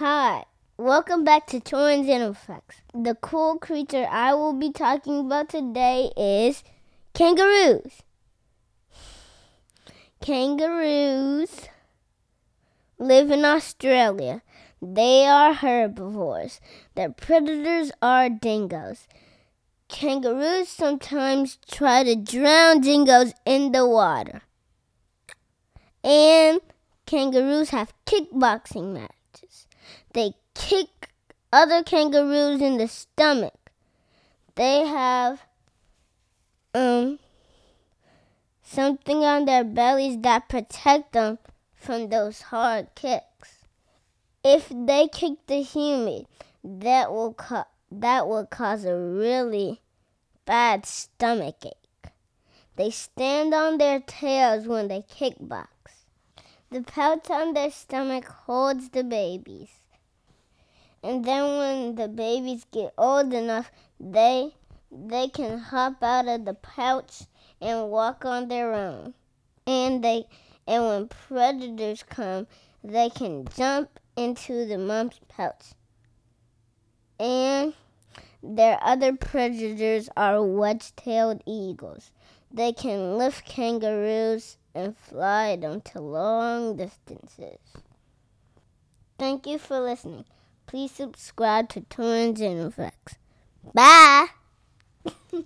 Hi, welcome back to Torian's Animal Facts. The cool creature I will be talking about today is kangaroos. Kangaroos live in Australia. They are herbivores. Their predators are dingoes. Kangaroos sometimes try to drown dingoes in the water. And kangaroos have kickboxing matches. They kick other kangaroos in the stomach. They have um something on their bellies that protect them from those hard kicks. If they kick the human, that will co- that will cause a really bad stomach ache. They stand on their tails when they kickbox. The pouch on their stomach holds the babies. And then when the babies get old enough, they they can hop out of the pouch and walk on their own. And they and when predators come, they can jump into the mom's pouch. And their other predators are wedge-tailed eagles. They can lift kangaroos and fly them to long distances. Thank you for listening. Please subscribe to Torian's Animal Facts. Bye!